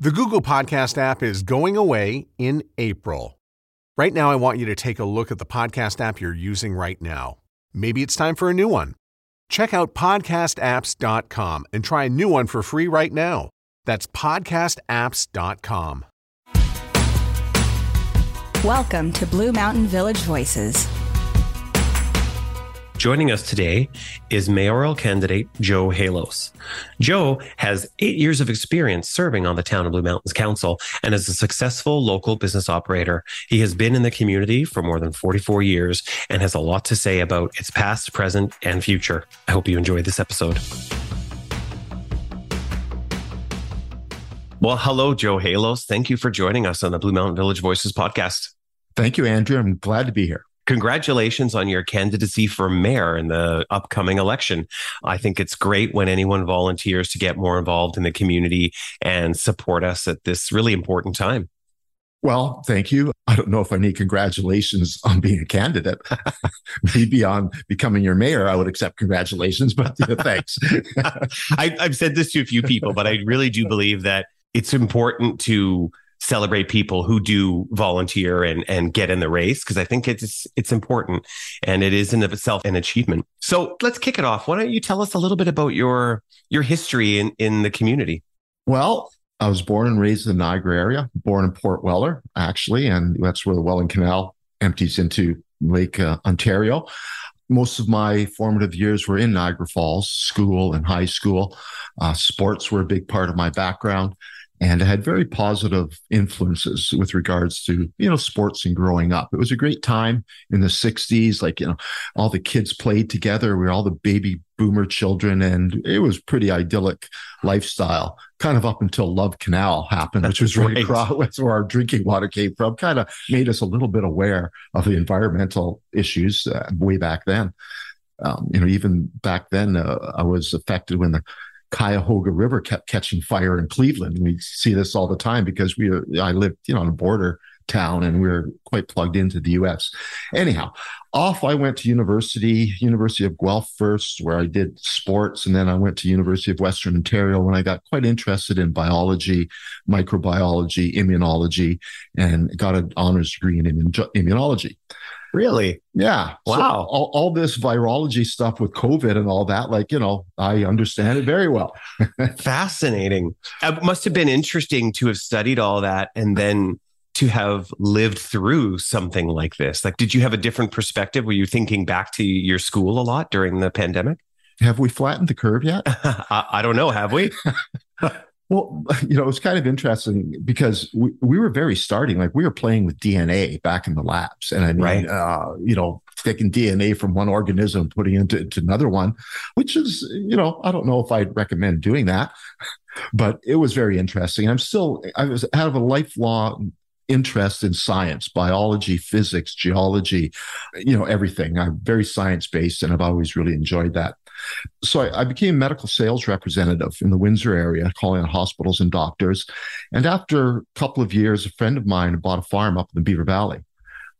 The Google Podcast app is going away in April. Right now, I want you to take a look at the podcast app you're using right now. Maybe it's time for a new one. Check out podcastapps.com and try a new one for free right now. That's podcastapps.com. Welcome to Blue Mountain Village Voices. Joining us today is mayoral candidate Joe Halos. Joe has eight years of experience serving on the Town of Blue Mountains Council and is a successful local business operator. He has been in the community for more than 44 years and has a lot to say about its past, present, and future. I hope you enjoy this episode. Well, hello, Joe Halos. Thank you for joining us on the Blue Mountain Village Voices podcast. Thank you, Andrew. I'm glad to be here congratulations on your candidacy for mayor in the upcoming election. I think it's great when anyone volunteers to get more involved in the community and support us at this really important time. Well, thank you. I don't know if I need congratulations on being a candidate. Maybe on becoming your mayor, I would accept congratulations, but thanks. I, I've said this to a few people, but I really do believe that it's important to celebrate people who do volunteer and and get in the race because I think it's it's important and it is in itself an achievement. So let's kick it off. Why don't you tell us a little bit about your your history in in the community? Well, I was born and raised in the Niagara area, born in Port Weller, actually, and that's where the Welland Canal empties into Lake uh, Ontario. Most of my formative years were in Niagara Falls, school and high school. Uh, sports were a big part of my background and I had very positive influences with regards to you know sports and growing up. It was a great time in the 60s like you know all the kids played together we were all the baby boomer children and it was pretty idyllic lifestyle kind of up until love canal happened which was right across that's where our drinking water came from kind of made us a little bit aware of the environmental issues uh, way back then. Um, you know even back then uh, i was affected when the Cuyahoga River kept catching fire in Cleveland. We see this all the time because we I lived, you know, on a border town and we are quite plugged into the US. Anyhow, off I went to university, University of Guelph first, where I did sports, and then I went to University of Western Ontario when I got quite interested in biology, microbiology, immunology, and got an honors degree in immunology. Really? Yeah. Wow. So all, all this virology stuff with COVID and all that, like, you know, I understand it very well. Fascinating. It must have been interesting to have studied all that and then to have lived through something like this. Like, did you have a different perspective? Were you thinking back to your school a lot during the pandemic? Have we flattened the curve yet? I, I don't know. Have we? Well, you know, it's kind of interesting because we, we were very starting, like we were playing with DNA back in the labs. And I mean, right. uh, you know, taking DNA from one organism, putting it into, into another one, which is, you know, I don't know if I'd recommend doing that, but it was very interesting. I'm still, I was out of a lifelong interest in science, biology, physics, geology, you know, everything. I'm very science based and I've always really enjoyed that. So I, I, became medical sales representative in the Windsor area, calling on hospitals and doctors. And after a couple of years, a friend of mine bought a farm up in the Beaver Valley.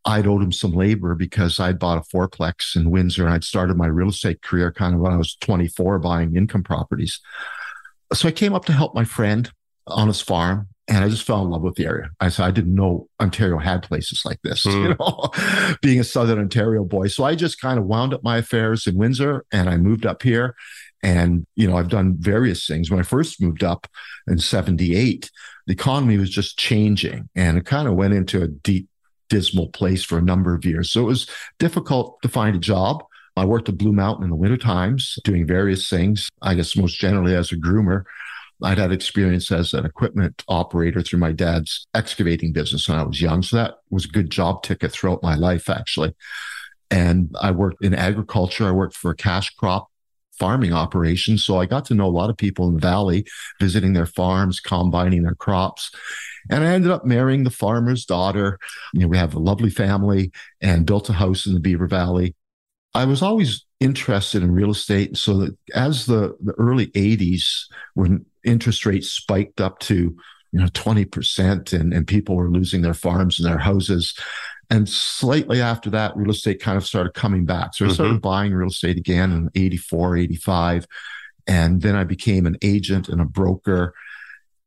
I'd owed him some labor because I'd bought a fourplex in Windsor and I'd started my real estate career kind of when I was 24 buying income properties. So I came up to help my friend on his farm and I just fell in love with the area. I said I didn't know Ontario had places like this, mm. you know, being a Southern Ontario boy. So I just kind of wound up my affairs in Windsor, and I moved up here. And you know, I've done various things. When I first moved up in '78, the economy was just changing, and it kind of went into a deep, dismal place for a number of years. So it was difficult to find a job. I worked at Blue Mountain in the winter times, doing various things. I guess most generally as a groomer. I'd had experience as an equipment operator through my dad's excavating business when I was young. So that was a good job ticket throughout my life, actually. And I worked in agriculture. I worked for a cash crop farming operation. So I got to know a lot of people in the valley, visiting their farms, combining their crops. And I ended up marrying the farmer's daughter. You know, we have a lovely family and built a house in the Beaver Valley. I was always interested in real estate. So that as the, the early 80s, when interest rates spiked up to you know 20% and, and people were losing their farms and their houses and slightly after that real estate kind of started coming back so i started mm-hmm. buying real estate again in 84 85 and then i became an agent and a broker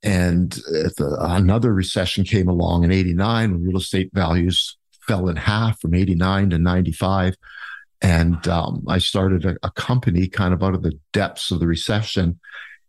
And the, another recession came along in 89 when real estate values fell in half from 89 to 95. And um, I started a, a, company kind of out of the depths of the recession.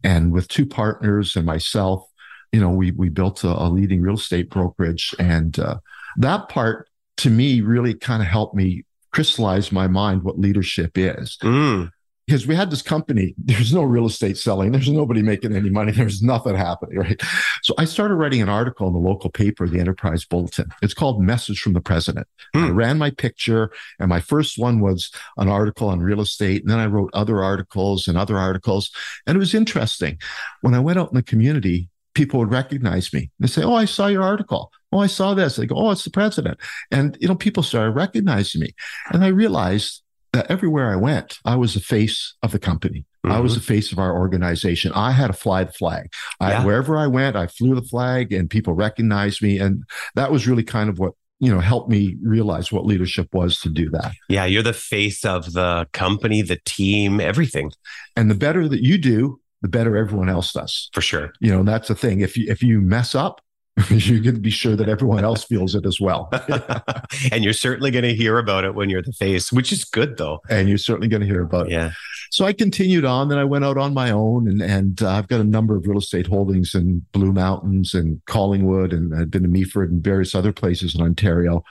And with two partners and myself, you know, we, we built a, a leading real estate brokerage. And uh, that part to me really kind of helped me crystallize my mind what leadership is. Mm because we had this company, there's no real estate selling, there's nobody making any money, there's nothing happening, right? So I started writing an article in the local paper, the Enterprise Bulletin. It's called Message from the President. Hmm. I ran my picture, and my first one was an article on real estate. And then I wrote other articles and other articles. And it was interesting. When I went out in the community, people would recognize me. They say, Oh, I saw your article. Oh, I saw this. They go, Oh, it's the president. And, you know, people started recognizing me. And I realized that everywhere I went, I was the face of the company. Mm-hmm. I was mm-hmm. the face of our organization. I had to fly the flag. I, Wherever I went, I flew the flag and people recognized me. And that was really kind of what you know helped me realize what leadership was to do that yeah you're the face of the company the team everything and the better that you do the better everyone else does for sure you know that's the thing if you if you mess up you can be sure that everyone else feels it as well. and you're certainly going to hear about it when you're the face, which is good though. And you're certainly going to hear about yeah. it. Yeah. So I continued on. Then I went out on my own, and and uh, I've got a number of real estate holdings in Blue Mountains and Collingwood, and I've been to Meaford and various other places in Ontario.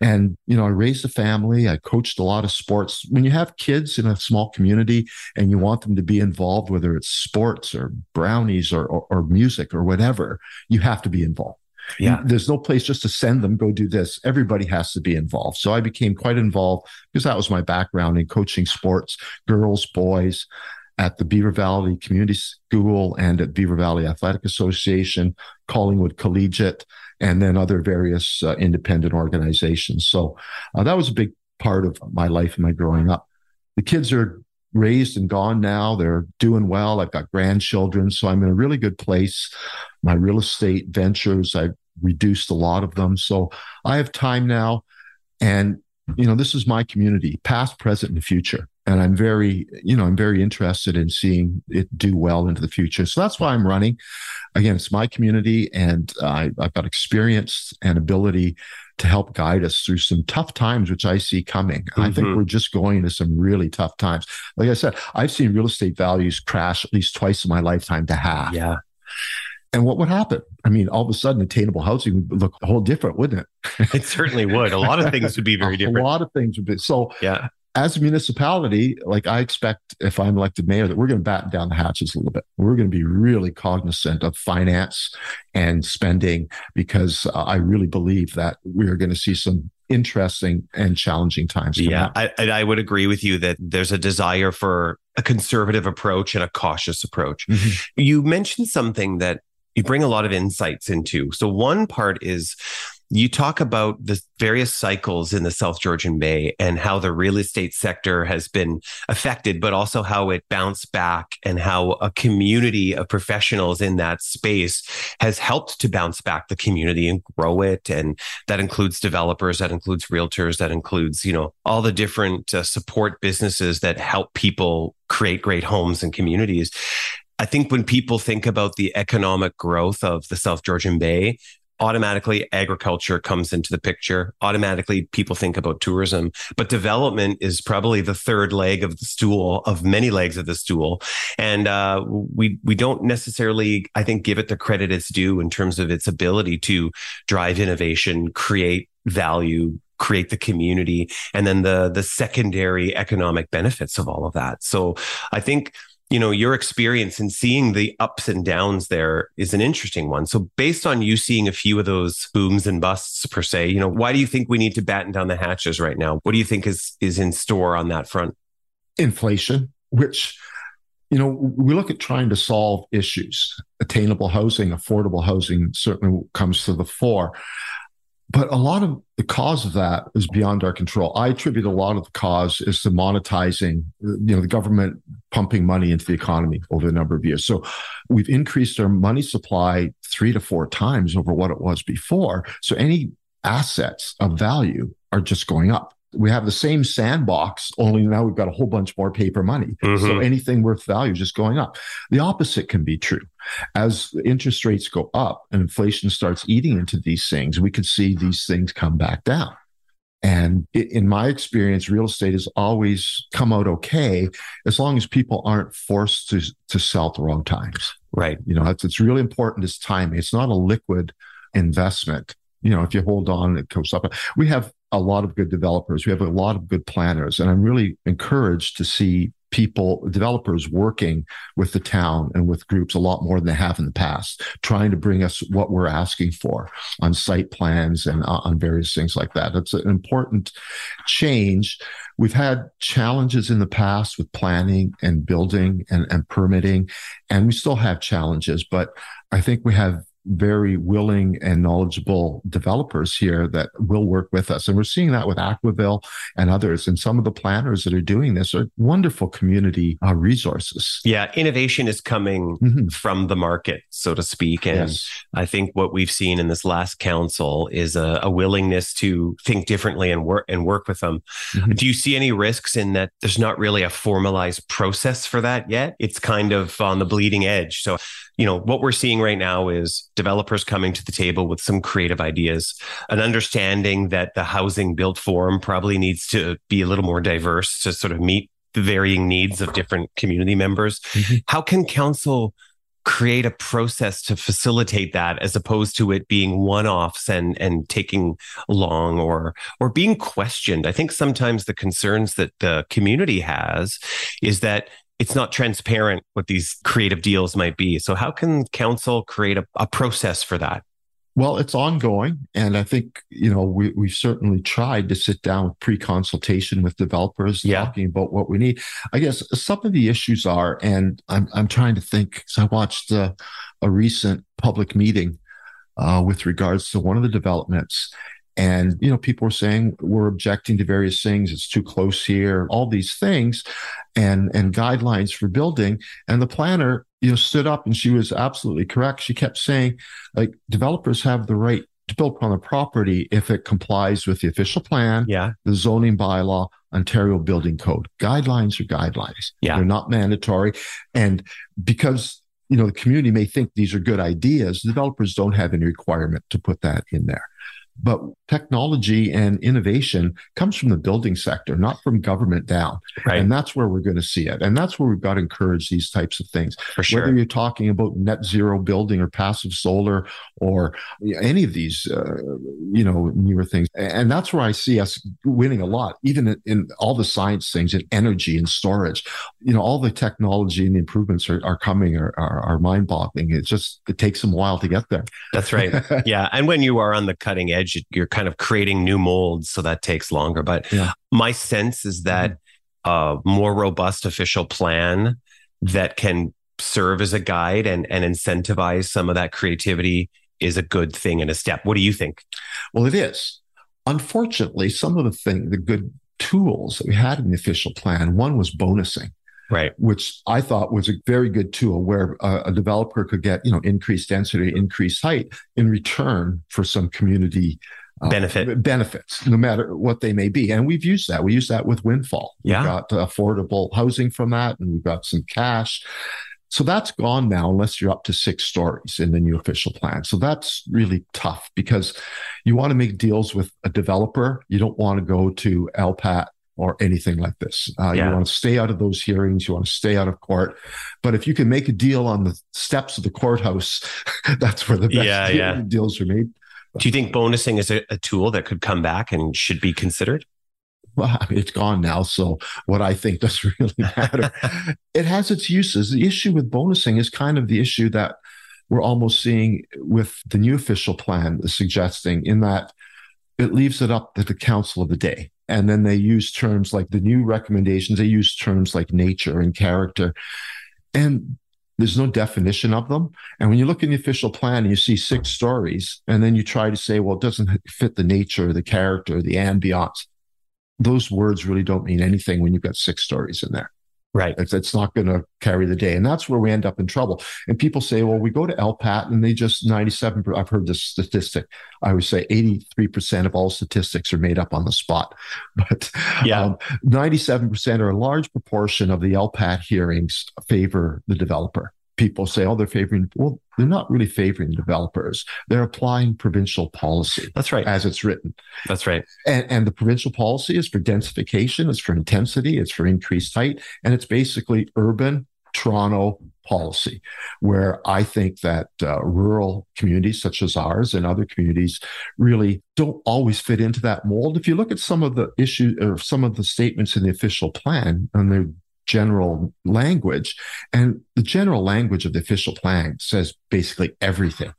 And, you know, I raised a family. I coached a lot of sports. When you have kids in a small community and you want them to be involved, whether it's sports or brownies or, or, or music or whatever, you have to be involved. Yeah. There's no place just to send them, go do this. Everybody has to be involved. So I became quite involved because that was my background in coaching sports, girls, boys at the Beaver Valley Community School and at Beaver Valley Athletic Association, Collingwood Collegiate and then other various uh, independent organizations. So uh, that was a big part of my life and my growing up. The kids are raised and gone now. They're doing well. I've got grandchildren, so I'm in a really good place. My real estate ventures, I've reduced a lot of them. So I have time now. And, you know, this is my community, past, present, and future and I'm very, you know, I'm very interested in seeing it do well into the future. So that's why I'm running. Again, it's my community, and I, I've got experience and ability to help guide us through some tough times, which I see coming. Mm-hmm. I think mm-hmm. we're just going into some really tough times. Like I said, I've seen real estate values crash at least twice in my lifetime to half. Yeah. And what would happen? I mean, all of a sudden, attainable housing would look a whole different, wouldn't it? it certainly would. A lot of things would be very different. A lot of things would be. So, yeah as a municipality, like I expect if I'm elected mayor, that we're going to batten down the hatches a little bit. We're going to be really cognizant of finance and spending because uh, I really believe that we're going to see some interesting and challenging times. Yeah, I, I, would agree with you that there's a desire for a conservative approach and a cautious approach. Mm-hmm. You mentioned something that you bring a lot of insights into. So one part is you talk about the various cycles in the South Georgian Bay and how the real estate sector has been affected, but also how it bounced back and how a community of professionals in that space has helped to bounce back the community and grow it. And that includes developers, that includes realtors, that includes, you know, all the different uh, support businesses that help people create great homes and communities. I think when people think about the economic growth of the South Georgian Bay, automatically agriculture comes into the picture. Automatically, people think about tourism, but development is probably the third leg of the stool of many legs of the stool. And uh, we we don't necessarily, I think, give it the credit it's due in terms of its ability to drive innovation, create value, create the community, and then the the secondary economic benefits of all of that. So I think you know your experience in seeing the ups and downs there is an interesting one. So based on you seeing a few of those booms and busts per se you know why do you think we need to batten down the hatches right now? What do you think is is in store on that front? Inflation which you know we look at trying to solve issues. Attainable housing affordable housing certainly comes to the fore but a lot of the cause of that is beyond our control. I attribute a lot of the cause is to monetizing, you know, the government pumping money into the economy over a number of years. So we've increased our money supply three to four times over what it was before. So any assets of value are just going up. We have the same sandbox, only now we've got a whole bunch more paper money. Mm-hmm. So anything worth value is just going up. The opposite can be true. As interest rates go up and inflation starts eating into these things, we could see these things come back down. And in my experience, real estate has always come out okay as long as people aren't forced to, to sell at the wrong times. Right. You know, it's, it's really important is timing. It's not a liquid investment. You know, if you hold on, it goes up. We have a lot of good developers. We have a lot of good planners. And I'm really encouraged to see people, developers working with the town and with groups a lot more than they have in the past, trying to bring us what we're asking for on site plans and uh, on various things like that. It's an important change. We've had challenges in the past with planning and building and, and permitting, and we still have challenges, but I think we have very willing and knowledgeable developers here that will work with us. And we're seeing that with Aquaville and others. And some of the planners that are doing this are wonderful community uh, resources. Yeah, innovation is coming mm-hmm. from the market, so to speak. And yes. I think what we've seen in this last council is a, a willingness to think differently and work and work with them. Mm-hmm. Do you see any risks in that there's not really a formalized process for that yet? It's kind of on the bleeding edge. So you know, what we're seeing right now is developers coming to the table with some creative ideas, an understanding that the housing built form probably needs to be a little more diverse to sort of meet the varying needs of different community members. Mm-hmm. How can council create a process to facilitate that as opposed to it being one-offs and and taking long or or being questioned i think sometimes the concerns that the community has is that it's not transparent what these creative deals might be. So, how can council create a, a process for that? Well, it's ongoing. And I think, you know, we, we've certainly tried to sit down with pre consultation with developers, yeah. talking about what we need. I guess some of the issues are, and I'm, I'm trying to think, because I watched uh, a recent public meeting uh, with regards to one of the developments. And, you know, people were saying we're objecting to various things. It's too close here, all these things and, and guidelines for building. And the planner, you know, stood up and she was absolutely correct. She kept saying, like, developers have the right to build upon the property if it complies with the official plan, yeah. the zoning bylaw, Ontario Building Code. Guidelines are guidelines. Yeah. They're not mandatory. And because you know the community may think these are good ideas, developers don't have any requirement to put that in there. But technology and innovation comes from the building sector, not from government down. Right. And that's where we're going to see it. And that's where we've got to encourage these types of things. For sure. Whether you're talking about net zero building or passive solar or any of these, uh, you know, newer things. And that's where I see us winning a lot, even in, in all the science things in energy and storage. You know, all the technology and the improvements are, are coming are, are, are mind boggling. It just, it takes them a while to get there. That's right. yeah. And when you are on the cutting edge, you're kind of creating new molds. So that takes longer. But yeah. my sense is that a more robust official plan that can serve as a guide and, and incentivize some of that creativity is a good thing and a step. What do you think? Well, it is. Unfortunately, some of the thing, the good tools that we had in the official plan, one was bonusing right. Which i thought was a very good tool where a, a, developer could get you know increased density increased height in return for some community uh, benefit. benefits no matter what they may be. And we've used that. We use that with windfall. Yeah. we got affordable housing from that and we've got some cash. So that's gone now unless you're up to six stories in the new official plan. So that's really tough because you want to make deals with a developer. You don't want to go to LPAT or anything like this. Uh, yeah. You want to stay out of those hearings. You want to stay out of court. But if you can make a deal on the steps of the courthouse, that's where the best yeah, deal, yeah. deals are made. Do you think bonusing is a, a, tool that could come back and should be considered? Well, I mean, it's gone now. So what I think doesn't really matter. it has its uses. The issue with bonusing is kind of the issue that we're almost seeing with the new official plan suggesting in that it leaves it up to the council of the day. And then they use terms like the new recommendations, they use terms like nature and character. And there's no definition of them. And when you look in the official plan and you see six stories, and then you try to say, well, it doesn't fit the nature, the character, the ambiance, those words really don't mean anything when you've got six stories in there. Right. It's, it's not going to carry the day. And that's where we end up in trouble. And people say, well, we go to LPAT and they just 97, I've heard this statistic. I would say 83% of all statistics are made up on the spot. But yeah. Um, 97% or a large proportion of the LPAT hearings favor the developer people say, oh, they're favoring, well, they're not really favoring developers. They're applying provincial policy. That's right. As it's written. That's right. And, and the provincial policy is for densification, it's for intensity, it's for increased height, and it's basically urban Toronto policy, where I think that uh, rural communities such as ours and other communities really don't always fit into that mold. If you look at some of the issues or some of the statements in the official plan, and they're general language. And the general language of the official plan says basically everything.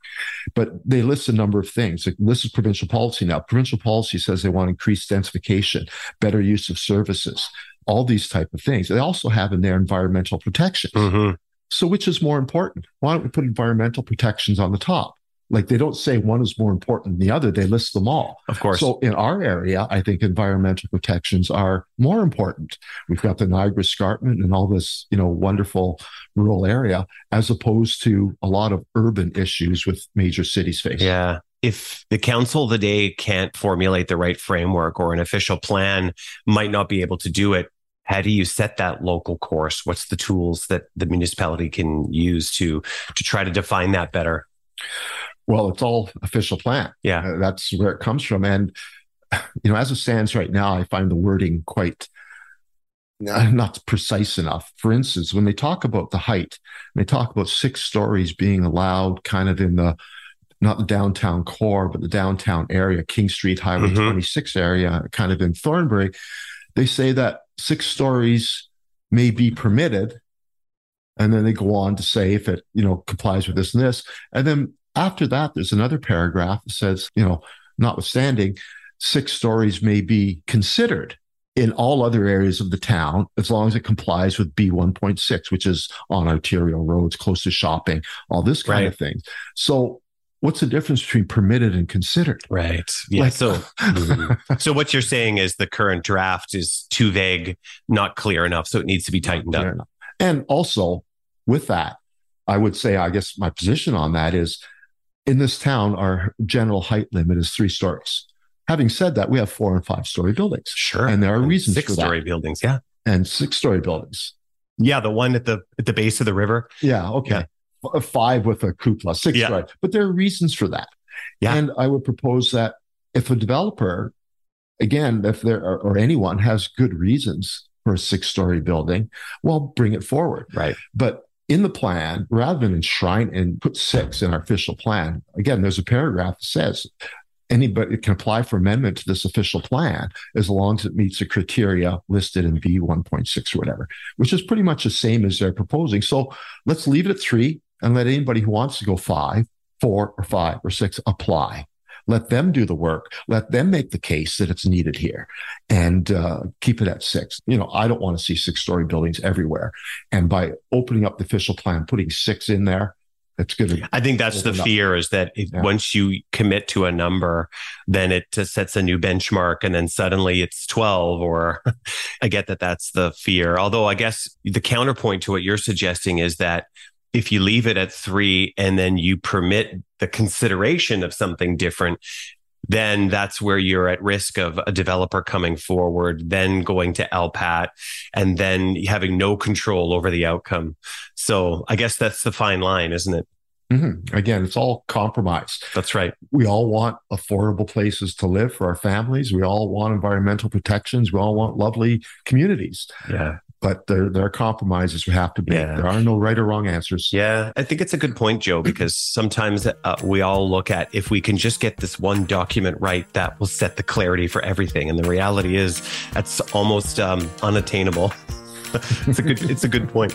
But they list a number of things. Like this is provincial policy now. Provincial policy says they want increased densification, better use of services, all these type of things. They also have in there environmental protections. Mm-hmm. So which is more important? Why don't we put environmental protections on the top? Like they don't say one is more important than the other. They list them all. Of course. So in our area, I think environmental protections are more important. We've got the Niagara Escarpment and all this, you know, wonderful rural area as opposed to a lot of urban issues with major cities facing. Yeah if the council of the day can't formulate the right framework or an official plan might not be able to do it how do you set that local course what's the tools that the municipality can use to to try to define that better well, it's all official plan. Yeah. Uh, that's where it comes from. And, you know, as it stands right now, I find the wording quite uh, not precise enough. For instance, when they talk about the height, they talk about six stories being allowed kind of in the, not the downtown core, but the downtown area, King Street, Highway mm-hmm. 26 area, kind of in Thornbury. They say that six stories may be permitted. And then they go on to say if it, you know, complies with this and this. And then after that, there's another paragraph that says, you know, notwithstanding, six stories may be considered in all other areas of the town as long as it complies with B1.6, which is on arterial roads, close to shopping, all this kind right. of thing. So what's the difference between permitted and considered? Right. Yeah. Like, so, so what you're saying is the current draft is too vague, not clear enough. So it needs to be tightened up. Enough. And also with that, I would say, I guess my position on that is in this town, our general height limit is three stories. Having said that, we have four and five story buildings. Sure. And there are and reasons six for story buildings. Yeah. And six story buildings. Yeah. The one at the, at the base of the river. Yeah. Okay. Yeah. Uh, five with a cupola, six yeah. story. But there are reasons for that. Yeah. And I would propose that if a developer, again, if there are, or anyone has good reasons for a six story building, well, bring it forward. Right. But in the plan, rather than enshrine and put six in our official plan, again, there's a paragraph that says anybody can apply for amendment to this official plan as long as it meets the criteria listed in V 1.6 or whatever, which is pretty much the same as they're proposing. So let's leave it at three and let anybody who wants to go five, four, or five or six apply. Let them do the work. Let them make the case that it's needed here and uh, keep it at six. You know, I don't want to see six story buildings everywhere. And by opening up the official plan, putting six in there, it's good. I think that's the fear up. is that if, yeah. once you commit to a number, then it sets a new benchmark and then suddenly it's 12 or I get that that's the fear. Although I guess the counterpoint to what you're suggesting is that if you leave it at three and then you permit the consideration of something different, then that's where you're at risk of a developer coming forward, then going to LPAT, and then having no control over the outcome. So I guess that's the fine line, isn't it? Mm-hmm. Again, it's all compromise. That's right. We all want affordable places to live for our families. We all want environmental protections. We all want lovely communities. Yeah but there, there are compromises we have to be. Yeah. There are no right or wrong answers. Yeah, I think it's a good point, Joe, because sometimes uh, we all look at if we can just get this one document right, that will set the clarity for everything. And the reality is that's almost um, unattainable. it's a good it's a good point.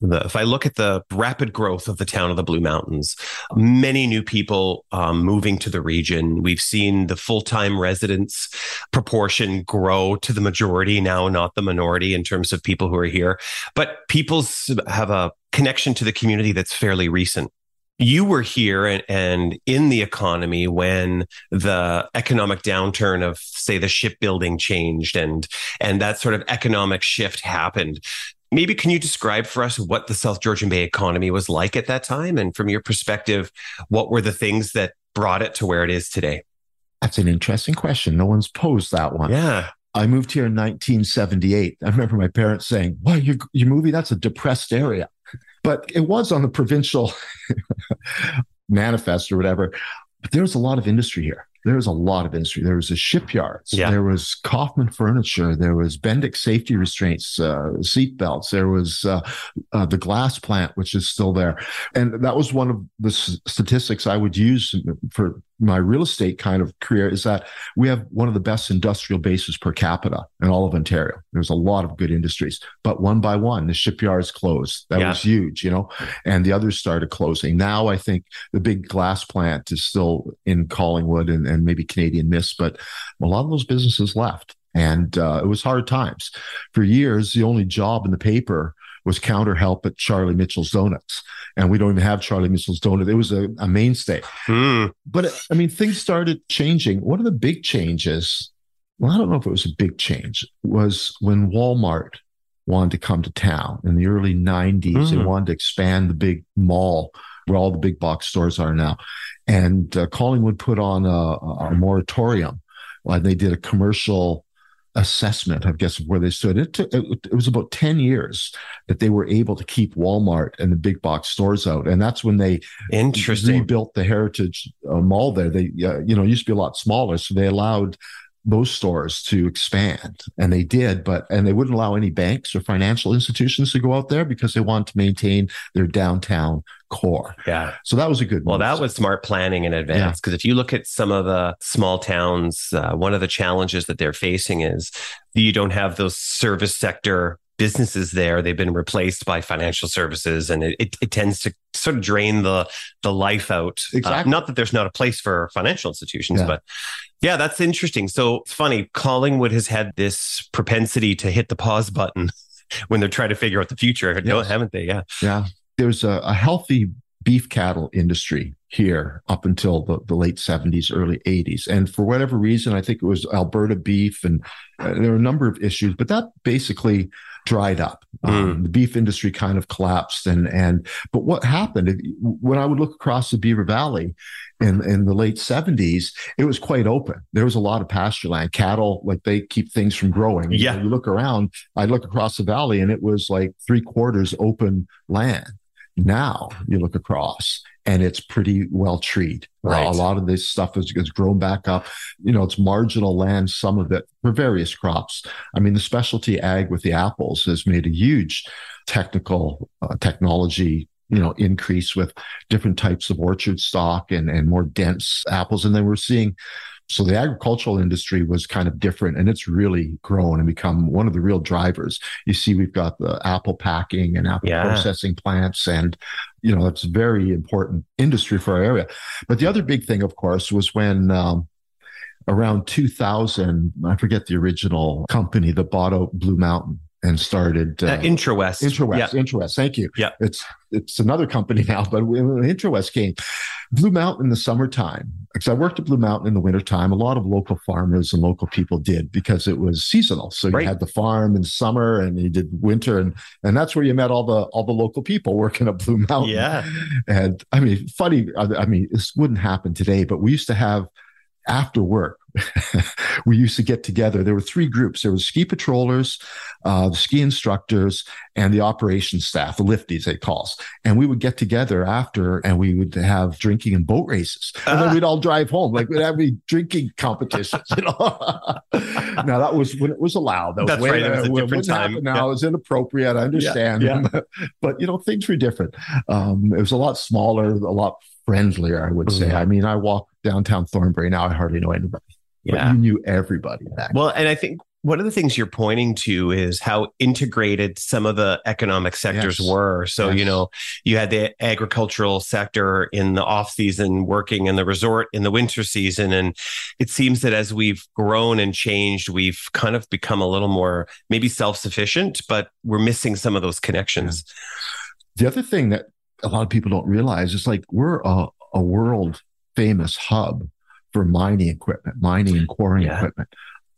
The, if I look at the rapid growth of the town of the Blue Mountains, many new people um, moving to the region. We've seen the full time residents proportion grow to the majority now, not the minority in terms of people who are here. But people have a connection to the community that's fairly recent you were here and, and, in the economy when the economic downturn of say the shipbuilding changed and and that sort of economic shift happened maybe can you describe for us what the south georgian bay economy was like at that time and from your perspective what were the things that brought it to where it is today that's an interesting question no one's posed that one yeah I moved here in 1978. I remember my parents saying, "Why you you moving? That's a depressed area." But it was on the provincial manifest or whatever. But there was a lot of industry here. There was a lot of industry. There was the shipyards. Yeah. There was Kaufman Furniture. There was Bendix safety restraints, uh, seat belts. There was uh, uh, the glass plant, which is still there. And that was one of the s- statistics I would use for my real estate kind of career is that we have one of the best industrial bases per capita in all of Ontario. There's a lot of good industries, but one by one, the shipyards closed. That yeah. was huge, you know, and the others started closing. Now I think the big glass plant is still in Collingwood and, and maybe Canadian Mist, but a lot of those businesses left. And uh, it was hard times. For years, the only job in the paper was counter help at Charlie Mitchell's Donuts. And we don't even have Charlie Mitchell's Donut. It was a, a mainstay. Mm. But I mean, things started changing. One of the big changes, well, I don't know if it was a big change, was when Walmart wanted to come to town in the early 90s. Mm. They wanted to expand the big mall where all the big box stores are now. And uh, Collingwood put on a, a moratorium. And they did a commercial assessment, I guess, of where they stood. It, took, it, it, was about 10 years that they were able to keep Walmart and the big box stores out. And that's when they Interesting. rebuilt the Heritage uh, Mall there. They, uh, you know, used to be a lot smaller. So they allowed those stores to expand and they did but and they wouldn't allow any banks or financial institutions to go out there because they want to maintain their downtown core yeah so that was a good well move. that was smart planning in advance because yeah. if you look at some of the small towns uh, one of the challenges that they're facing is you don't have those service sector businesses there they've been replaced by financial services and it, it, it tends to sort of drain the the life out uh, exactly. Uh, not that there's not a place for financial institutions yeah. but yeah that's interesting. So it's funny collingwood has had this propensity to hit the pause button when they're trying to figure out the future. Yes. no haven't they? Yeah. Yeah. There's a, a healthy beef cattle industry here up until the, the late 70s, early 80s. And for whatever reason, I think it was Alberta beef, and uh, there were a number of issues, but that basically dried up. Mm. Um, the beef industry kind of collapsed. And, and, but what happened when I would look across the Beaver Valley in, in the late 70s, it was quite open. There was a lot of pasture land, cattle, like they keep things from growing. Yeah. You look around, I look across the valley and it was like three quarters open land. Now you look across and it's pretty well treed. Right. Uh, a lot of this stuff has, has grown back up. You know, it's marginal land, some of it for various crops. I mean, the specialty ag with the apples has made a huge technical uh, technology you know increase with different types of orchard stock and and more dense apples and then we're seeing so the agricultural industry was kind of different and it's really grown and become one of the real drivers. You see, we've got the apple packing and apple yeah. processing plants and, you know, it's very important industry for our area. But the other big thing, of course, was when, um, around 2000, I forget the original company that bought out Blue Mountain and started uh, uh. Intrawest, yeah. Intrawest. Thank you. Yeah, it's it's another company now, but when Intrawest came, Blue Mountain in the summertime, because I worked at Blue Mountain in the wintertime, a lot of local farmers and local people did because it was seasonal. So right. you had the farm in summer and you did winter and and that's where you met all the all the local people working at Blue Mountain. Yeah. And I mean, funny, I mean, this wouldn't happen today, but we used to have after work, we used to get together. There were three groups. There was ski patrollers, uh, the ski instructors, and the operations staff, the lifties they call us. And we would get together after and we would have drinking and boat races. And then we'd all drive home. Like we'd have drinking competitions, you know. now that was when it was allowed. That was That's right. It was a different time. Now yeah. it's inappropriate. I understand. Yeah. Yeah. but you know, things were different. Um, it was a lot smaller, a lot friendlier, I would mm-hmm. say. I mean, I walk downtown Thornbury now, I hardly know anybody. Yeah. But you knew everybody back. Well, and I think one of the things you're pointing to is how integrated some of the economic sectors yes. were. So, yes. you know, you had the agricultural sector in the off season working in the resort in the winter season. And it seems that as we've grown and changed, we've kind of become a little more maybe self sufficient, but we're missing some of those connections. Yeah. The other thing that a lot of people don't realize is like we're a, a world famous hub for mining equipment, mining and quarrying yeah. equipment.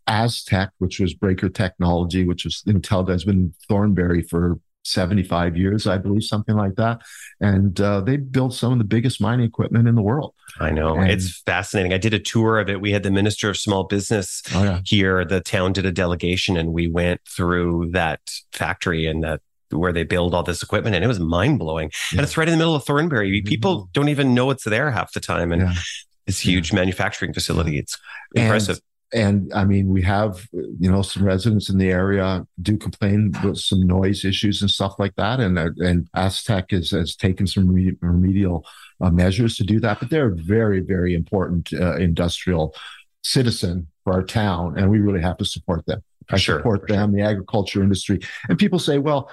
Astec, which was Breaker Technology, which was Intel, has been in Thornbury for 75 years, I believe, something like that. And uh, they built some of the biggest mining equipment in the world. I know. And, it's fascinating. I did a tour of it. We had the Minister of Small Business oh, yeah. here. The town did a delegation and we went through that factory and that where they build all this equipment and it was mind blowing. Yeah. And it's right in the middle of Thornbury. People mm-hmm. don't even know it's there half the time. And yeah. It's huge manufacturing facility. It's impressive. And, and I mean, we have, you know, some residents in the area do complain with some noise issues and stuff like that. And, uh, and Astec has, has taken some remedial uh, measures to do that. But they're a very, very important uh, industrial citizen for our town. And we really have to support them. I sure, support them, sure. the agriculture industry. And people say, well,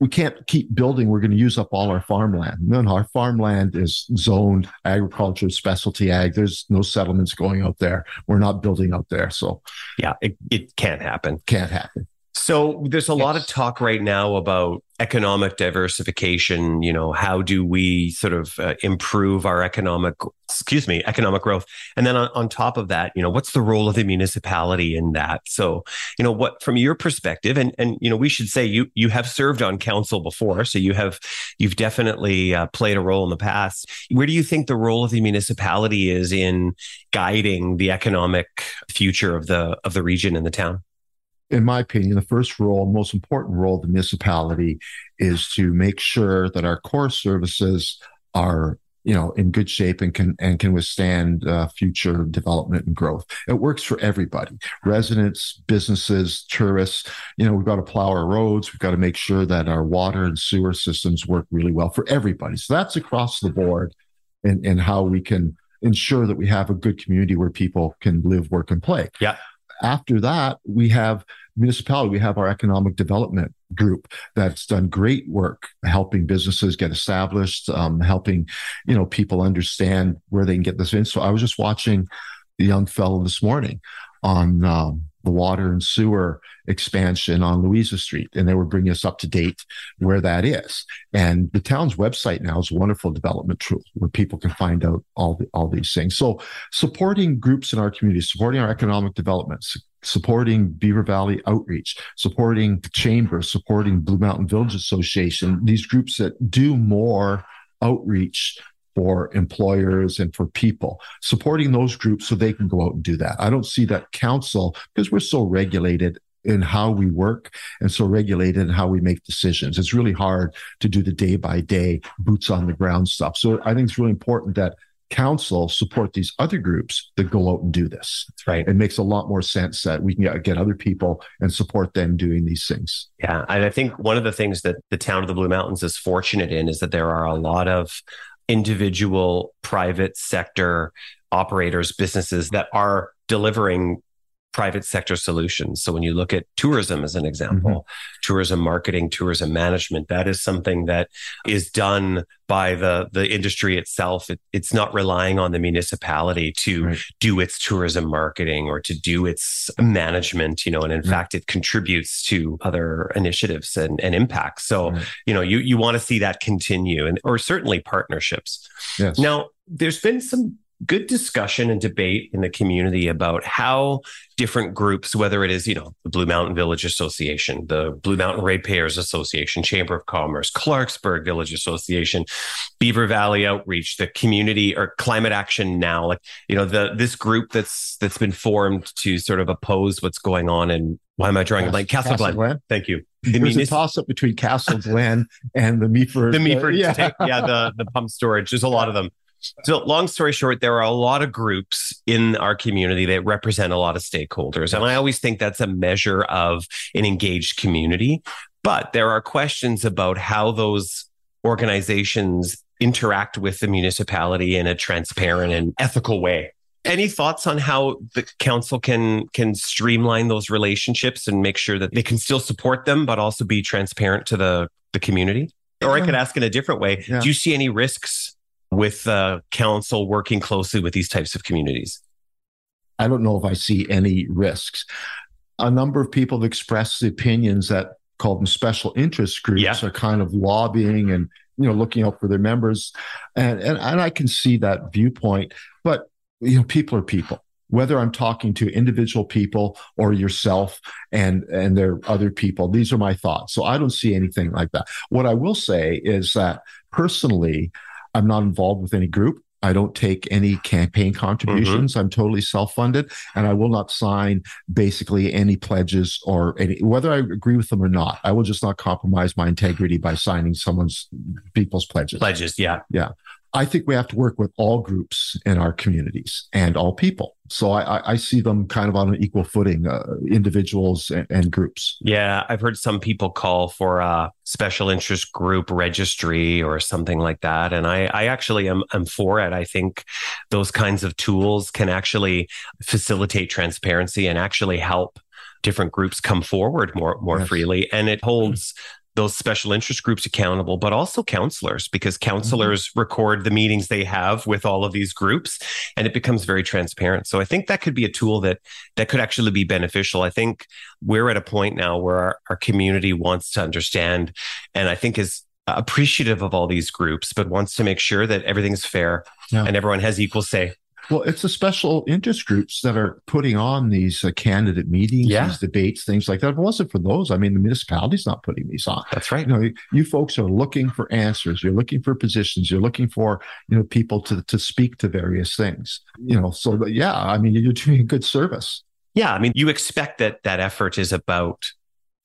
we can't keep building. We're going to use up all our farmland. No, no, our farmland is zoned agriculture, specialty ag. There's no settlements going out there. We're not building out there. So, yeah, it, it can't happen. Can't happen. So there's a yes. lot of talk right now about economic diversification. You know, how do we sort of uh, improve our economic, excuse me, economic growth? And then on, on, top of that, you know, what's the role of the municipality in that? So, you know, what from your perspective, and and you know, we should say you you have served on council before, so you have you've definitely uh, played a role in the past. Where do you think the role of the municipality is in guiding the economic future of the of the region and the town? In my opinion, the first role, most important role of the municipality is to make sure that our core services are you know in good shape and can and can withstand uh, future development and growth. It works for everybody residents businesses tourists. You know we've got to plow our roads. We've got to make sure that our water and sewer systems work really well for everybody. So that's across the board and and how we can ensure that we have a good community where people can live work and play. Yeah after that, we have municipality, we have our economic development group that's done great work helping businesses get established, um, helping, you know, people understand where they can get this in. So I was just watching the young fellow this morning on um, the water and sewer expansion on Louisa Street, and they were bringing us up to date where that is. And the town's website now is a wonderful development tool where people can find out all the, all these things. So supporting groups in our community, supporting our economic developments, supporting Beaver Valley Outreach, supporting the Chamber, supporting Blue Mountain Village Association, these groups that do more outreach for employers and for people, supporting those groups so they can go out and do that. I don't see that council because we're so regulated in how we work and so regulated in how we make decisions. It's really hard to do the day by day boots on the ground stuff. So I think it's really important that council support these other groups that go out and do this. That's right. It makes a lot more sense that we can get, get other people and support them doing these things. Yeah. And I think one of the things that the town of the Blue Mountains is fortunate in is that there are a lot of individual private sector operators, businesses that are delivering private sector solutions. So when you look at tourism as an example, mm-hmm. tourism marketing, tourism management, that is something that is done by the the industry itself. It, it's not relying on the municipality to right. do its tourism marketing or to do its management, you know, and in right. fact it contributes to other initiatives and, and impacts. So, right. you know, you you want to see that continue and or certainly partnerships. Yes. Now, there's been some good discussion and debate in the community about how different groups, whether it is, you know, the Blue Mountain Village Association, the Blue Mountain Ratepayers Association, Chamber of Commerce, Clarksburg Village Association, Beaver Valley Outreach, the community or climate action now, like, you know, the this group that's that's been formed to sort of oppose what's going on in why am I drawing a blank? Castle, Castle Glen. Glen. Thank you. The There's a toss up between Castle Glen and the Meaford. The Meaford, uh, yeah. yeah, the the pump storage. There's a lot of them. So, long story short, there are a lot of groups in our community that represent a lot of stakeholders. And I always think that's a measure of an engaged community. But there are questions about how those organizations interact with the municipality in a transparent and ethical way. Any thoughts on how the council can can streamline those relationships and make sure that they can still support them, but also be transparent to the the community? Or I could ask in a different way: yeah. Do you see any risks with uh, council working closely with these types of communities? I don't know if I see any risks. A number of people have expressed the opinions that call them special interest groups yeah. are kind of lobbying and you know looking out for their members, and and and I can see that viewpoint. But you know, people are people. Whether I'm talking to individual people or yourself and and there are other people, these are my thoughts. So I don't see anything like that. What I will say is that personally, I'm not involved with any group. I don't take any campaign contributions. Mm-hmm. I'm totally self-funded, and I will not sign basically any pledges or any whether I agree with them or not. I will just not compromise my integrity by signing someone's people's pledges. Pledges, yeah, yeah. I think we have to work with all groups in our communities and all people. So I, I see them kind of on an equal footing, uh, individuals and, and, groups. Yeah, I've heard some people call for a special interest group registry or something like that, and I, I actually am, am for it. I think those kinds of tools can actually facilitate transparency and actually help different groups come forward more more yes. freely and it holds those special interest groups accountable, but also councilors, because councilors mm-hmm. record the meetings they have with all of these groups and it becomes very transparent. So I think that could be a tool that that could actually be beneficial. I think we're at a point now where our, our community wants to understand and I think is appreciative of all these groups, but wants to make sure that everything's fair yeah. and everyone has equal say. Well, it's the special interest groups that are putting on these uh, candidate meetings, yeah. these debates, things like that. If it wasn't for those, I mean, the municipality's not putting these on. That's right. You know, you folks are looking for answers. You're looking for positions. You're looking for you know people to to speak to various things. You know, so yeah, I mean, you're doing a good service. Yeah, I mean, you expect that that effort is about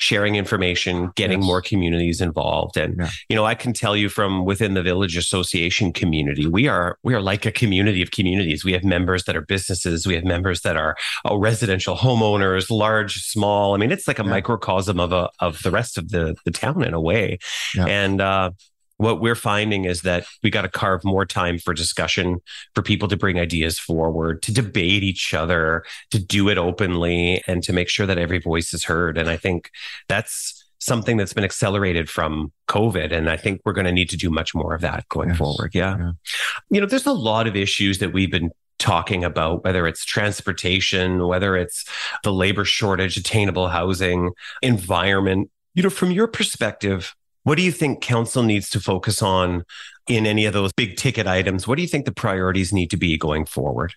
sharing information, getting yes. more communities involved. And yeah. you know, I can tell you from within the village association community, we are we are like a community of communities. We have members that are businesses, we have members that are oh, residential homeowners, large, small. I mean, it's like a yeah. microcosm of a of the rest of the the town in a way. Yeah. And uh what we're finding is that we got to carve more time for discussion, for people to bring ideas forward, to debate each other, to do it openly, and to make sure that every voice is heard. And I think that's something that's been accelerated from COVID. And I think we're going to need to do much more of that going yes. forward. Yeah. yeah. You know, there's a lot of issues that we've been talking about, whether it's transportation, whether it's the labor shortage, attainable housing, environment. You know, from your perspective, what do you think council needs to focus on in any of those big ticket items? What do you think the priorities need to be going forward?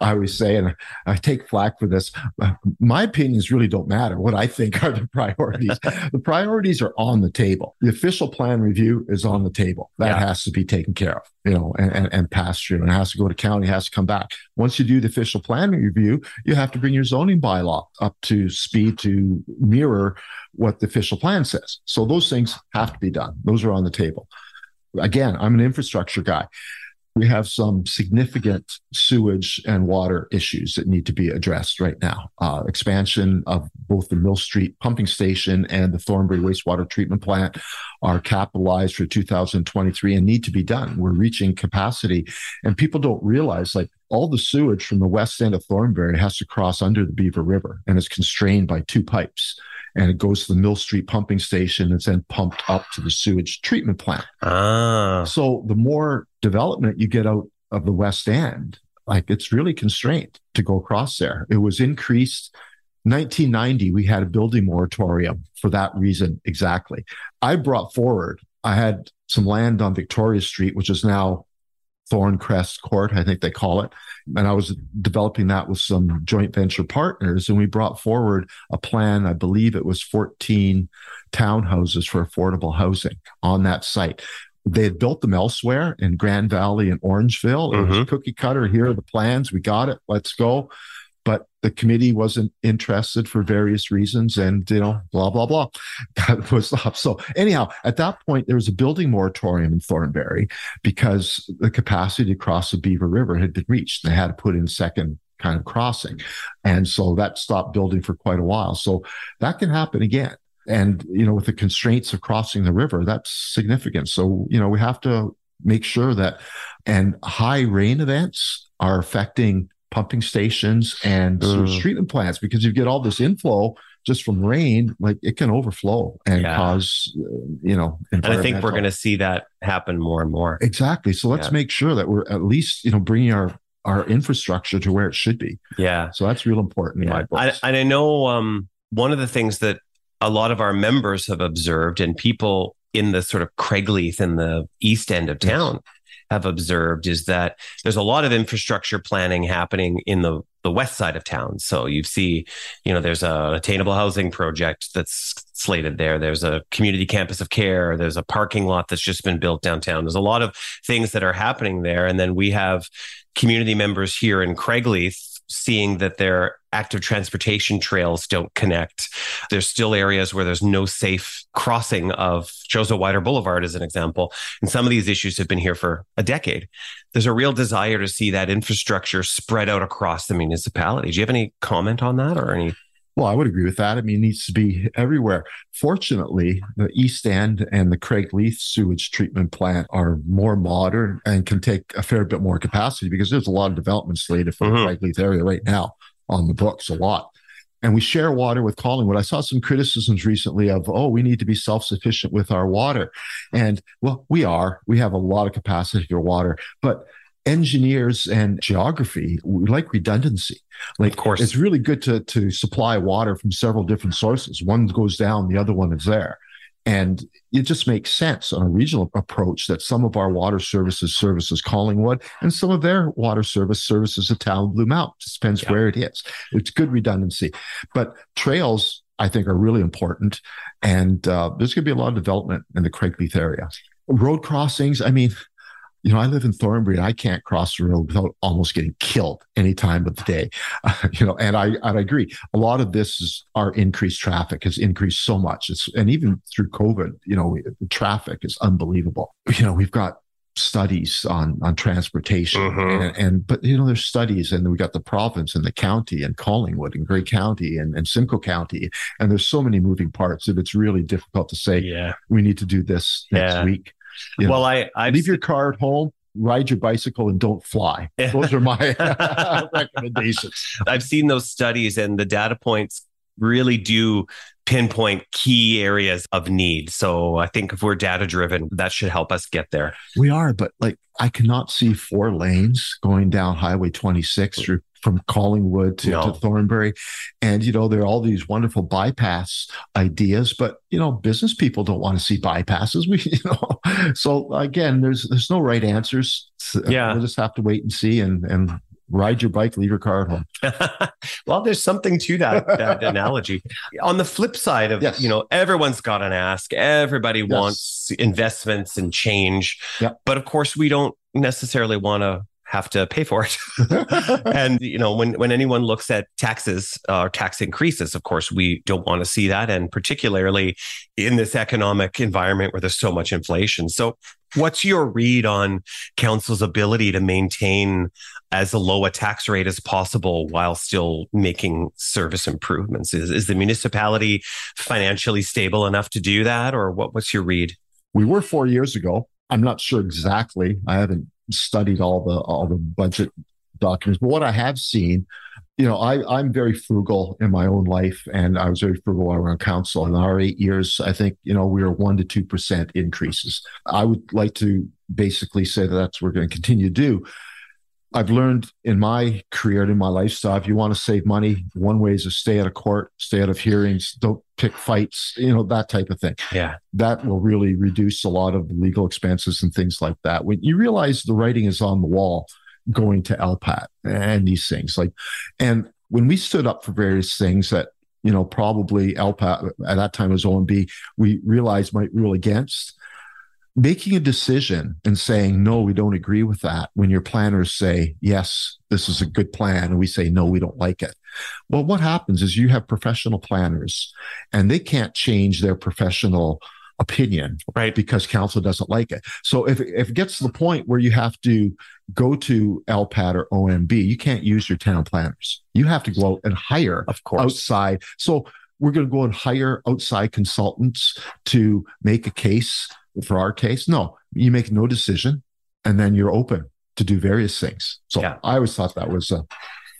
I always say, and I take flack for this, uh, my opinions really don't matter. What I think are the priorities. the priorities are on the table. The official plan review is on the table. That yeah. has to be taken care of, you know, and, and, and passed through and has to go to county, has to come back. Once you do the official plan review, you have to bring your zoning bylaw up to speed to mirror what the official plan says. So those things have to be done. Those are on the table. Again, I'm an infrastructure guy we have some significant sewage and water issues that need to be addressed right now. Uh, expansion of both the Mill Street pumping station and the Thornbury wastewater treatment plant are capitalized for 2023 and need to be done. We're reaching capacity, and people don't realize like all the sewage from the west end of Thornbury has to cross under the Beaver River and is constrained by two pipes and it goes to the Mill Street pumping station. It's then pumped up to the sewage treatment plant. Ah. So the more development you get out of the West End, like it's really constrained to go across there. It was increased. 1990, we had a building moratorium for that reason exactly. I brought forward, I had some land on Victoria Street, which is now Thorncrest Court, I think they call it. And I was developing that with some joint venture partners. And we brought forward a plan, I believe it was 14 townhouses for affordable housing on that site. They had built them elsewhere in Grand Valley and Orangeville. It was Mhm. cookie cutter. Here are the plans. We got it. Let's go. But the committee wasn't interested for various reasons, and you know, blah blah blah, was up. So anyhow, at that point, there was a building moratorium in Thornbury because the capacity to cross the Beaver River had been reached. They had to put in second kind of crossing, and so that stopped building for quite a while. So that can happen again. And you know, with the constraints of crossing the river, that's significant. So you know, we have to make sure that and high rain events are affecting pumping stations and sewage Mm. treatment plants because you get all this inflow just from rain, like it can overflow and Yeah. cause, uh, you know, And I think we're going to see that happen more and more. exactly. So let's Yeah. make sure that we're at least, you know, bringing our our infrastructure to where it should be. Yeah. So that's real important in my Yeah. book. I, and I know um, one of the things that a lot of our members have observed and people in the sort of Craigleith in the east end of town have observed is that there's a lot of infrastructure planning happening in the the west side of town. So you see, you know, there's a attainable housing project that's slated there. There's a community campus of care. There's a parking lot that's just been built downtown. There's a lot of things that are happening there. And then we have community members here in Craigleith seeing that their active transportation trails don't connect. There's still areas where there's no safe crossing of Jozo Weider Boulevard, as an example. And some of these issues have been here for a decade. There's a real desire to see that infrastructure spread out across the municipality. Do you have any comment on that or any? Well, I would agree with that. I mean, it needs to be everywhere. Fortunately, the East End and the Craigleith sewage treatment plant are more modern and can take a fair bit more capacity because there's a lot of development slated for Mhm. the Craigleith area right now on the books, a lot. And we share water with Collingwood. I saw some criticisms recently of, oh, we need to be self sufficient with our water. And well, we are. We have a lot of capacity for water, but engineers and geography, we like redundancy. Like, Of course. it's really good to to supply water from several different sources. One goes down, the other one is there, and it just makes sense on a regional approach that some of our water services services Collingwood, and some of their water service services the town of Blue Mountain. Just depends Yeah. where it is. It's good redundancy, but trails. I think are really important, and uh, there's going to be a lot of development in the Craigleith area. Road crossings. I mean, you know, I live in Thornbury and I can't cross the road without almost getting killed any time of the day. you know, and I and I agree. A lot of this is our increased traffic has increased so much. It's and even through COVID, you know, the traffic is unbelievable. You know, we've got studies on on transportation Mhm. and, and but you know there's studies and we got the province and the county and Collingwood and Grey County and, and Simcoe County and there's so many moving parts that it's really difficult to say Yeah. we need to do this next Yeah. week. You know, Well, I, I've leave your car at home, ride your bicycle, and don't fly. Those are my recommendations. I've seen those studies and the data points really do pinpoint key areas of need. So I think if we're data driven, that should help us get there. We are, but like I cannot see four lanes going down Highway 26 through from Collingwood to, No. to Thornbury. And, you know, there are all these wonderful bypass ideas, but, you know, business people don't want to see bypasses. We, you know, so again, there's, there's no right answers. Uh, yeah. We'll just have to wait and see and, and ride your bike, leave your car at home. well, there's something to that, that analogy. On the flip side of, Yes. you know, everyone's got an ask. Everybody Yes. wants investments and change. Yep. But of course, we don't necessarily want to have to pay for it. and you know, when when anyone looks at taxes uh, or tax increases, of course, we don't want to see that, and particularly in this economic environment where there's so much inflation. So, what's your read on council's ability to maintain as low a tax rate as possible while still making service improvements? Is is the municipality financially stable enough to do that, or what? What's your read? we were four years ago. I'm not sure exactly. I haven't studied all the all the budget documents, but what I have seen, you know, I I'm very frugal in my own life, and I was very frugal around council. In our eight years, I think you know we were one to two percent increases. I would like to basically say that that's what we're going to continue to do. I've learned in my career and in my lifestyle, if you want to save money, one way is to stay out of court, stay out of hearings, don't pick fights, you know, that type of thing. Yeah. That will really reduce a lot of legal expenses and things like that. When you realize the writing is on the wall going to LPAT and these things like, and when we stood up for various things that, you know, probably LPAT at that time was OMB, we realized might rule against making a decision and saying no we don't agree with that when your planners say yes this is a good plan and we say no we don't like it. Well what happens is you have professional planners and they can't change their professional opinion right. because council doesn't like it. So if, if it gets to the point where you have to go to lpat or omb you can't use your town planners. You have to go out and hire of course. outside. So we're going to go and hire outside consultants to make a case for our case, no, you make no decision and then you're open to do various things. So yeah. I always thought that was a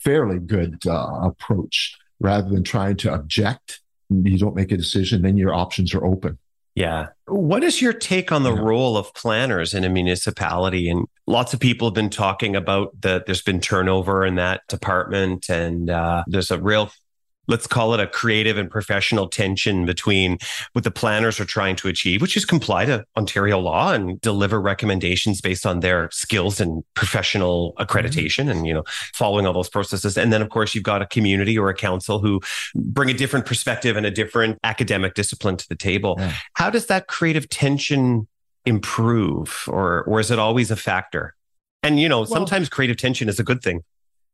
fairly good uh, approach rather than trying to object. You don't make a decision, then your options are open. Yeah. What is your take on the yeah. role of planners in a municipality? And lots of people have been talking about that there's been turnover in that department and uh, there's a real let's call it a creative and professional tension between what the planners are trying to achieve, which is comply to Ontario law and deliver recommendations based on their skills and professional accreditation mm-hmm. and, you know, following all those processes. And then, of course, you've got a community or a council who bring a different perspective and a different academic discipline to the table. Yeah. How does that creative tension improve or, or is it always a factor? And, you know, well, sometimes creative tension is a good thing.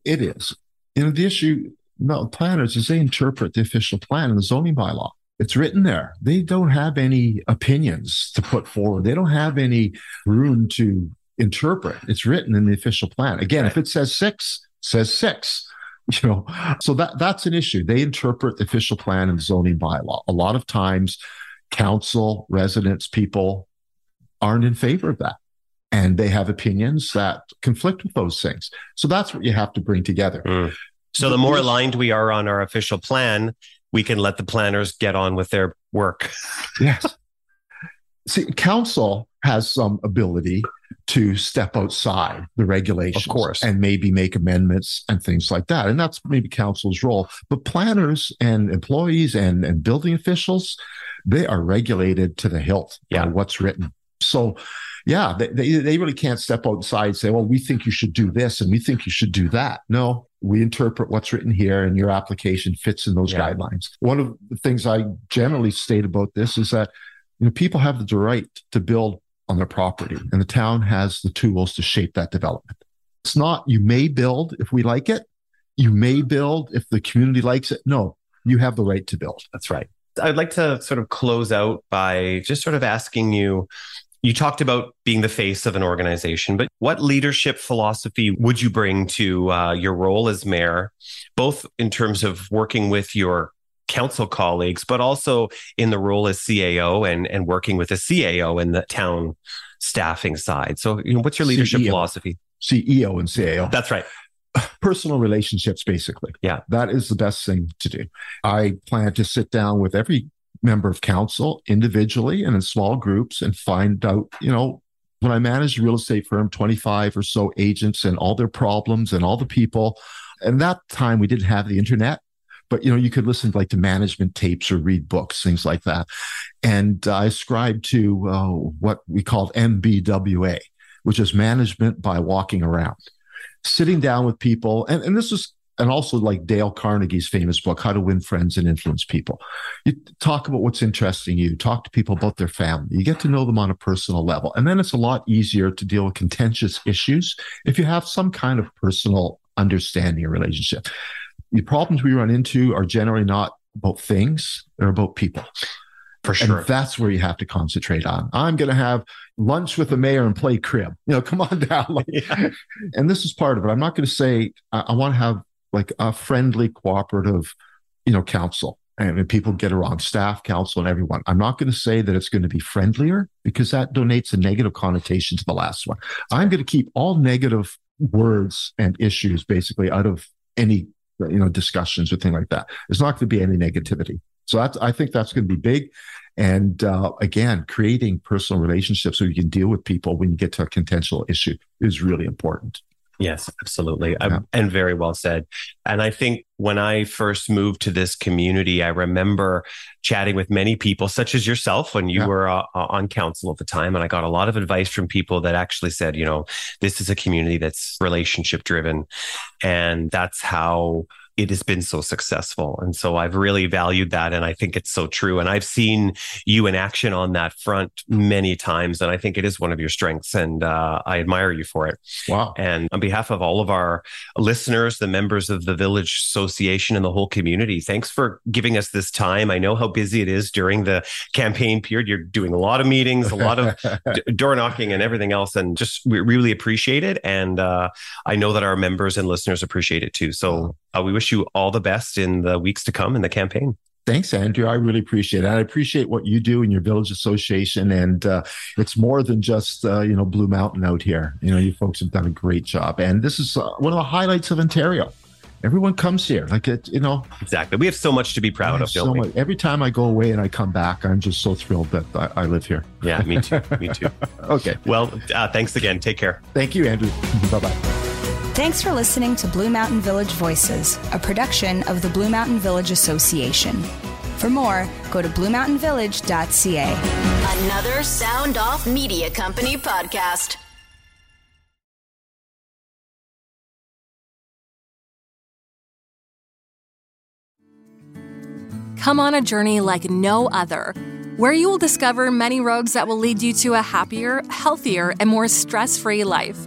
It is. You know, the issue no, planners is they interpret the official plan and the zoning bylaw. It's written there. They don't have any opinions to put forward. They don't have any room to interpret. It's written in the official plan. Again, if it says six, says six. You know, so that that's an issue. They interpret the official plan and the zoning bylaw. A lot of times, council, residents, people aren't in favor of that and they have opinions that conflict with those things. So that's what you have to bring together. Mm. So the more aligned we are on our official plan, we can let the planners get on with their work. yes. See, council has some ability to step outside the regulations, of course, and maybe make amendments and things like that. And that's maybe council's role. But planners and employees and, and building officials, they are regulated to the hilt yeah. by what's written. So yeah, they, they, they really can't step outside and say, well, we think you should do this and we think you should do that. No, we interpret what's written here and your application fits in those yeah. guidelines. One of the things I generally state about this is that you know people have the right to build on their property and the town has the tools to shape that development. It's not you may build if we like it, you may build if the community likes it. No, you have the right to build. That's right. I'd like to sort of close out by just sort of asking you you talked about being the face of an organization, but what leadership philosophy would you bring to uh, your role as mayor, both in terms of working with your council colleagues, but also in the role as CAO and, and working with a CAO in the town staffing side? So, you know, what's your leadership CEO. philosophy? CEO and CAO. That's right. Personal relationships, basically. Yeah. That is the best thing to do. I plan to sit down with every member of council individually and in small groups and find out, you know, when I managed a real estate firm, 25 or so agents and all their problems and all the people. And that time we didn't have the internet, but you know, you could listen to like to management tapes or read books, things like that. And I ascribed to uh, what we called MBWA, which is management by walking around, sitting down with people. And, and this was and also like Dale Carnegie's famous book, How to Win Friends and Influence People. You talk about what's interesting you, talk to people about their family, you get to know them on a personal level. And then it's a lot easier to deal with contentious issues if you have some kind of personal understanding or relationship. The problems we run into are generally not about things, they're about people. For sure. And that's where you have to concentrate on. I'm going to have lunch with the mayor and play crib. You know, come on down. yeah. And this is part of it. I'm not going to say I, I want to have like a friendly, cooperative, you know, council. And people get around staff, council, and everyone. I'm not going to say that it's going to be friendlier because that donates a negative connotation to the last one. I'm going to keep all negative words and issues basically out of any you know discussions or thing like that. There's not going to be any negativity. So that's I think that's going to be big. And uh, again, creating personal relationships so you can deal with people when you get to a contentious issue is really important. Yes, absolutely. Yeah. and very well said. And I think when I first moved to this community, I remember chatting with many people, such as yourself, when you yeah. were uh, uh, on council at the time. And I got a lot of advice from people that actually said, you know, this is a community that's relationship driven. And that's how it has been so successful. And so I've really valued that. And I think it's so true. And I've seen you in action on that front many times. And I think it is one of your strengths. And uh, I admire you for it. Wow. And on behalf of all of our listeners, the members of the Village Association, and the whole community, thanks for giving us this time. I know how busy it is during the campaign period. You're doing a lot of meetings, a lot of d- door knocking, and everything else. And just we really appreciate it. And uh, I know that our members and listeners appreciate it too. So uh, we wish you all the best in the weeks to come in the campaign. Thanks, Andrew. I really appreciate it. I appreciate what you do in your village association, and uh, it's more than just uh, you know Blue Mountain out here. You know, you folks have done a great job, and this is uh, one of the highlights of Ontario. Everyone comes here, like it, you know. Exactly. We have so much to be proud of. So much. Every time I go away and I come back, I'm just so thrilled that I, I live here. Yeah, me too. me too. okay. Well, uh, thanks again. Take care. Thank you, Andrew. bye bye. Thanks for listening to Blue Mountain Village Voices, a production of the Blue Mountain Village Association. For more, go to bluemountainvillage.ca. Another Sound Off Media Company podcast. Come on a journey like no other, where you will discover many roads that will lead you to a happier, healthier, and more stress free life.